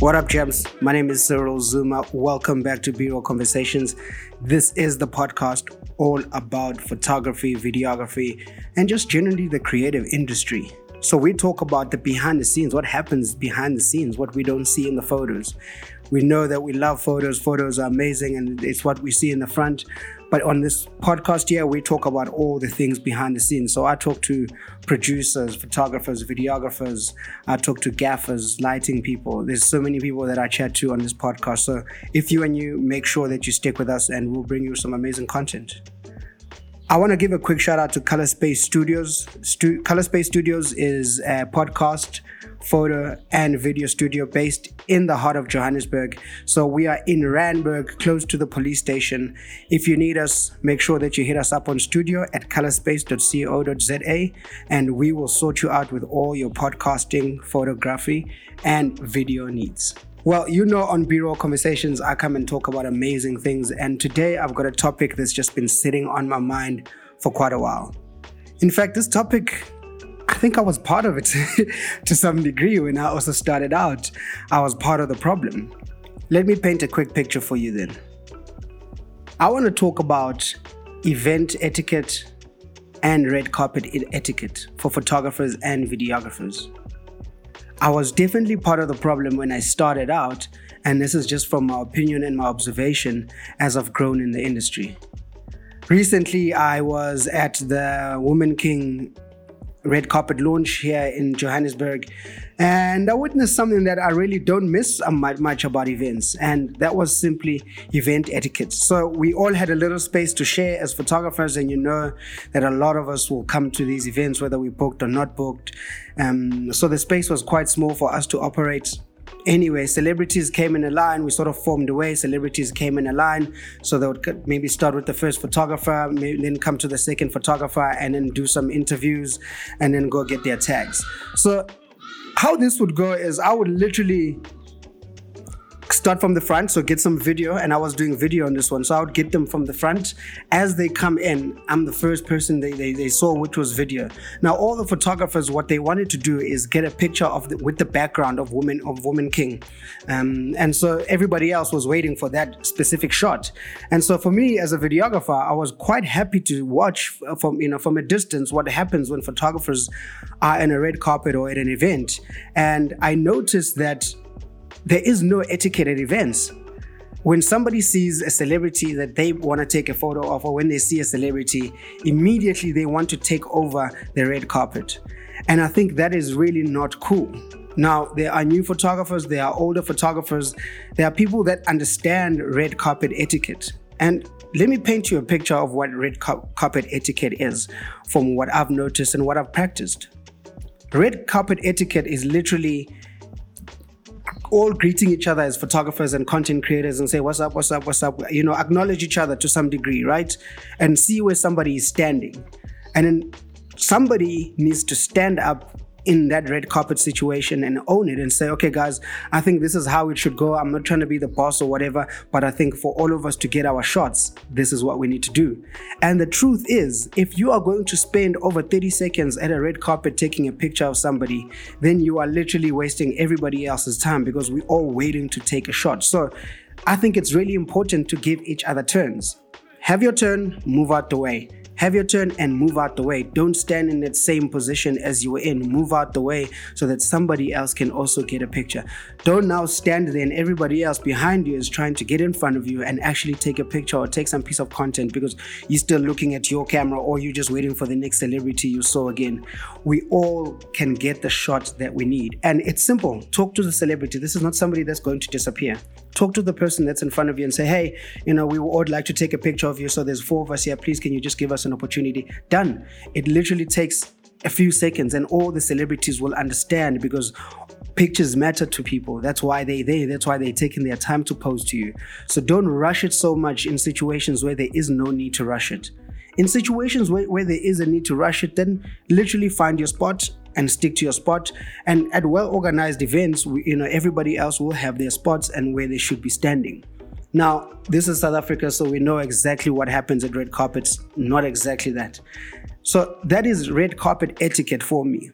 What up, gems? My name is Cyril Zuma. Welcome back to B-Roll Conversations. This is the podcast all about photography, videography, and just generally the creative industry. So we talk about the behind the scenes, what happens behind the scenes, what we don't see in the photos. We know that we love photos. Photos are amazing and it's what we see in the front. But on this podcast here, we talk about all the things behind the scenes. So I talk to producers, photographers, videographers. I talk to gaffers, lighting people. There's so many people that I chat to on this podcast. So if you and you make sure that you stick with us and we'll bring you some amazing content. I want to give a quick shout out to Color Space Studios. Stu- Color Space Studios is a podcast, photo, and video studio based in the heart of Johannesburg. So we are in Randburg, close to the police station. If you need us, make sure that you hit us up on studio at colorspace.co.za and we will sort you out with all your podcasting, photography, and video needs. Well, you know, on B Roll Conversations, I come and talk about amazing things. And today I've got a topic that's just been sitting on my mind for quite a while. In fact, this topic, I think I was part of it to some degree when I also started out. I was part of the problem. Let me paint a quick picture for you then. I want to talk about event etiquette and red carpet etiquette for photographers and videographers. I was definitely part of the problem when I started out, and this is just from my opinion and my observation as I've grown in the industry. Recently, I was at the Woman King red carpet launch here in Johannesburg. And I witnessed something that I really don't miss much about events, and that was simply event etiquette. So we all had a little space to share as photographers, and you know that a lot of us will come to these events whether we booked or not booked. Um, so the space was quite small for us to operate anyway, celebrities came in a line. We sort of formed a way. Celebrities came in a line, so they would maybe start with the first photographer, then come to the second photographer, and then do some interviews, and then go get their tags. So how this would go is I would literally start from the front, so get some video, and I was doing video on this one, so I would get them from the front. As they come in, I'm the first person they, they, they saw, which was video. Now, all the photographers, what they wanted to do is get a picture of the, with the background of woman of Woman King, um, and so everybody else was waiting for that specific shot. And so for me as a videographer, I was quite happy to watch from you know from a distance what happens when photographers are in a red carpet or at an event, and I noticed that there is no etiquette at events. When somebody sees a celebrity that they want to take a photo of, or when they see a celebrity, immediately they want to take over the red carpet. And I think that is really not cool. Now, there are new photographers, there are older photographers, there are people that understand red carpet etiquette. And let me paint you a picture of what red carpet etiquette is from what I've noticed and what I've practiced. Red carpet etiquette is literally all greeting each other as photographers and content creators and say, What's up, what's up, what's up? You know, acknowledge each other to some degree, right? And see where somebody is standing. And then somebody needs to stand up in that red carpet situation and own it and say, okay, guys, I think this is how it should go. I'm not trying to be the boss or whatever, but I think for all of us to get our shots, this is what we need to do. And the truth is, if you are going to spend over 30 seconds at a red carpet taking a picture of somebody, then you are literally wasting everybody else's time because we're all waiting to take a shot. So I think it's really important to give each other turns. Have your turn, move out the way. Have your turn and move out the way. Don't stand in that same position as you were in. Move out the way so that somebody else can also get a picture. Don't now stand there and everybody else behind you is trying to get in front of you and actually take a picture or take some piece of content because you're still looking at your camera or you're just waiting for the next celebrity you saw again. We all can get the shot that we need. And it's simple. Talk to the celebrity. This is not somebody that's going to disappear. Talk to the person that's in front of you and say, hey, you know, we would like to take a picture of you. So there's four of us here. Please, can you just give us an opportunity? Done. It literally takes a few seconds and all the celebrities will understand because pictures matter to people. That's why they're there. That's why they're taking their time to pose to you. So don't rush it so much in situations where there is no need to rush it. In situations where, where there is a need to rush it, then literally find your spot and stick to your spot. And at well organized events, we, you know, everybody else will have their spots and where they should be standing. Now, this is South Africa, so we know exactly what happens at red carpets, not exactly that. So, that is red carpet etiquette for me.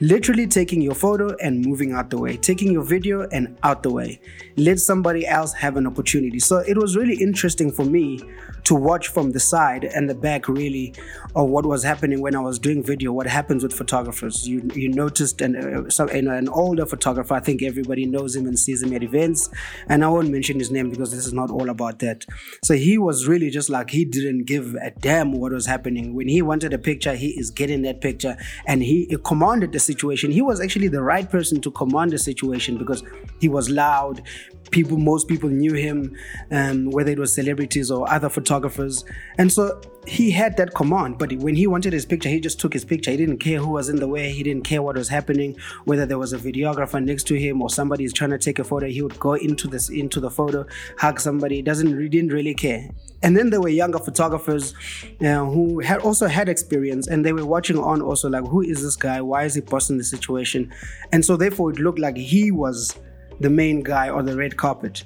Literally taking your photo and moving out the way, taking your video and out the way. Let somebody else have an opportunity. So it was really interesting for me to watch from the side and the back, really, of what was happening when I was doing video. What happens with photographers? You you noticed, and uh, some, know, an older photographer. I think everybody knows him and sees him at events. And I won't mention his name because this is not all about that. So he was really just like he didn't give a damn what was happening. When he wanted a picture, he is getting that picture, and he commanded the situation. He was actually the right person to command the situation because he was loud. People, most people knew him, um, whether it was celebrities or other photographers, and so he had that command. But when he wanted his picture, he just took his picture. He didn't care who was in the way. He didn't care what was happening, whether there was a videographer next to him or somebody is trying to take a photo. He would go into this into the photo, hug somebody. Doesn't he didn't really care. And then there were younger photographers uh, who had also had experience, and they were watching on also like, who is this guy? Why is he posting the situation? And so therefore, it looked like he was the main guy on the red carpet.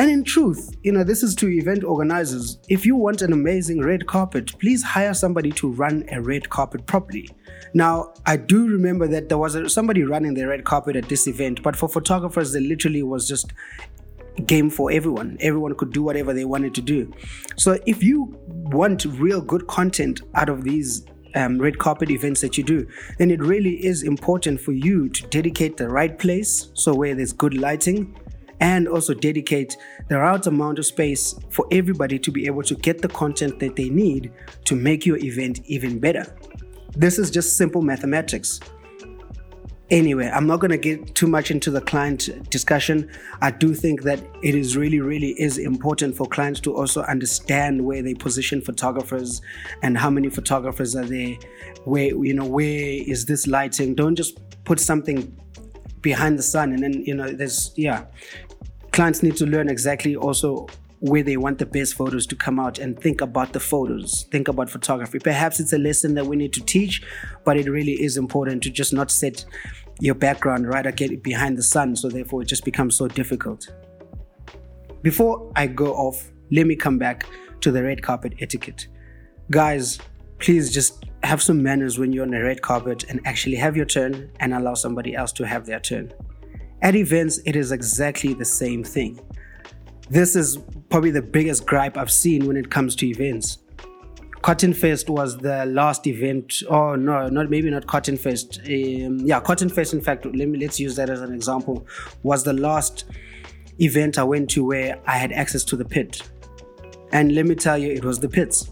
And in truth, you know, this is to event organizers. If you want an amazing red carpet, please hire somebody to run a red carpet properly. Now, I do remember that there was a, somebody running the red carpet at this event, but for photographers, there literally was just game for everyone. Everyone could do whatever they wanted to do. So if you want real good content out of these um, red carpet events that you do, then it really is important for you to dedicate the right place, so where there's good lighting, and also dedicate the right amount of space for everybody to be able to get the content that they need to make your event even better. This is just simple mathematics. Anyway, I'm not going to get too much into the client discussion. I do think that it is really, really is important for clients to also understand where they position photographers and how many photographers are there. Where you know where is this lighting? Don't just put something behind the sun and then you know there's yeah. Clients need to learn exactly also where they want the best photos to come out and think about the photos, think about photography. Perhaps it's a lesson that we need to teach, but it really is important to just not set your background right again behind the sun, so therefore it just becomes so difficult. Before I go off, let me come back to the red carpet etiquette. Guys, please just have some manners when you're on the red carpet and actually have your turn and allow somebody else to have their turn. At events, it is exactly the same thing. This is probably the biggest gripe I've seen when it comes to events. Cotton Fest was the last event. Oh no, not maybe not Cotton Fest. Um, yeah, Cotton Fest. In fact, let me let's use that as an example. Was the last event I went to where I had access to the pit, and let me tell you, it was the pits,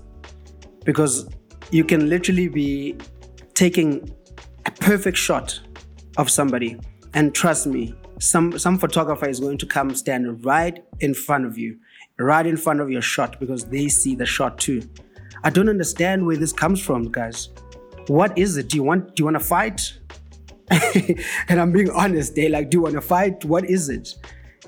because you can literally be taking a perfect shot of somebody, and trust me, some some photographer is going to come stand right in front of you, right in front of your shot because they see the shot too. I don't understand where this comes from, guys. What is it? Do you want do you want to fight? and I'm being honest, they like, do you want to fight? What is it?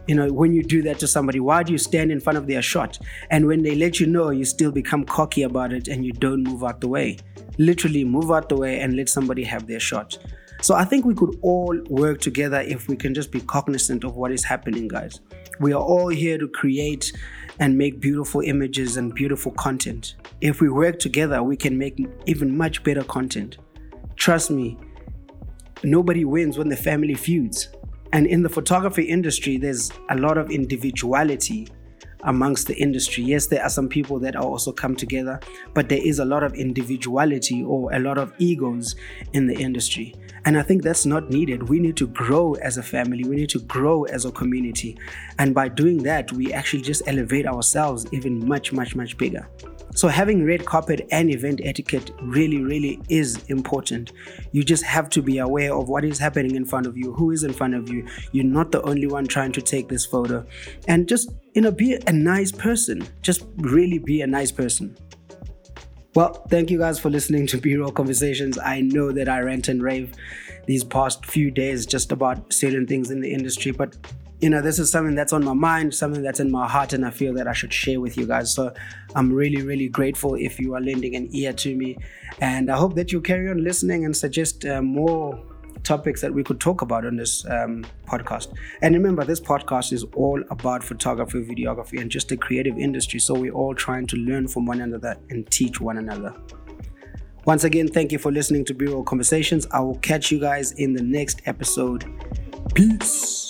You know, when you do that to somebody, why do you stand in front of their shot? And when they let you know, you still become cocky about it and you don't move out the way. Literally move out the way and let somebody have their shot. So I think we could all work together if we can just be cognizant of what is happening, guys. We are all here to create and make beautiful images and beautiful content. If we work together, we can make even much better content. Trust me, nobody wins when the family feuds. And in the photography industry, there's a lot of individuality amongst the industry. Yes, there are some people that are also come together, but there is a lot of individuality or a lot of egos in the industry. And I think that's not needed. We need to grow as a family, we need to grow as a community. And by doing that, we actually just elevate ourselves even much, much, much bigger. So, having red carpet and event etiquette really, really is important. You just have to be aware of what is happening in front of you, who is in front of you. You're not the only one trying to take this photo. And just, you know, be a nice person. Just really be a nice person. Well, thank you guys for listening to B Roll Conversations. I know that I rant and rave these past few days just about certain things in the industry, but you know, this is something that's on my mind, something that's in my heart, and I feel that I should share with you guys. So I'm really, really grateful if you are lending an ear to me. And I hope that you carry on listening and suggest uh, more topics that we could talk about on this um, podcast. And remember, this podcast is all about photography, videography, and just the creative industry. So we're all trying to learn from one another and teach one another. Once again, thank you for listening to B Roll Conversations. I will catch you guys in the next episode. Peace.